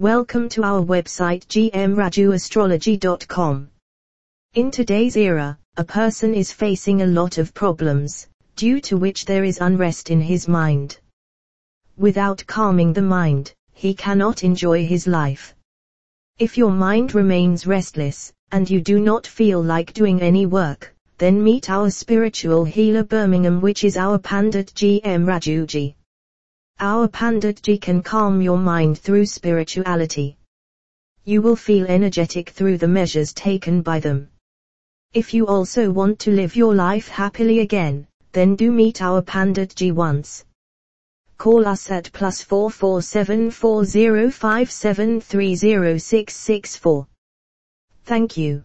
Welcome to our website gmrajuastrology.com. In today's era, a person is facing a lot of problems, due to which there is unrest in his mind. Without calming the mind, he cannot enjoy his life. If your mind remains restless, and you do not feel like doing any work, then meet our spiritual healer Birmingham which is our Pandit GM Rajuji. Our Pandit ji can calm your mind through spirituality. You will feel energetic through the measures taken by them. If you also want to live your life happily again, then do meet our Pandit ji once. Call us at plus 4474057306664. Thank you.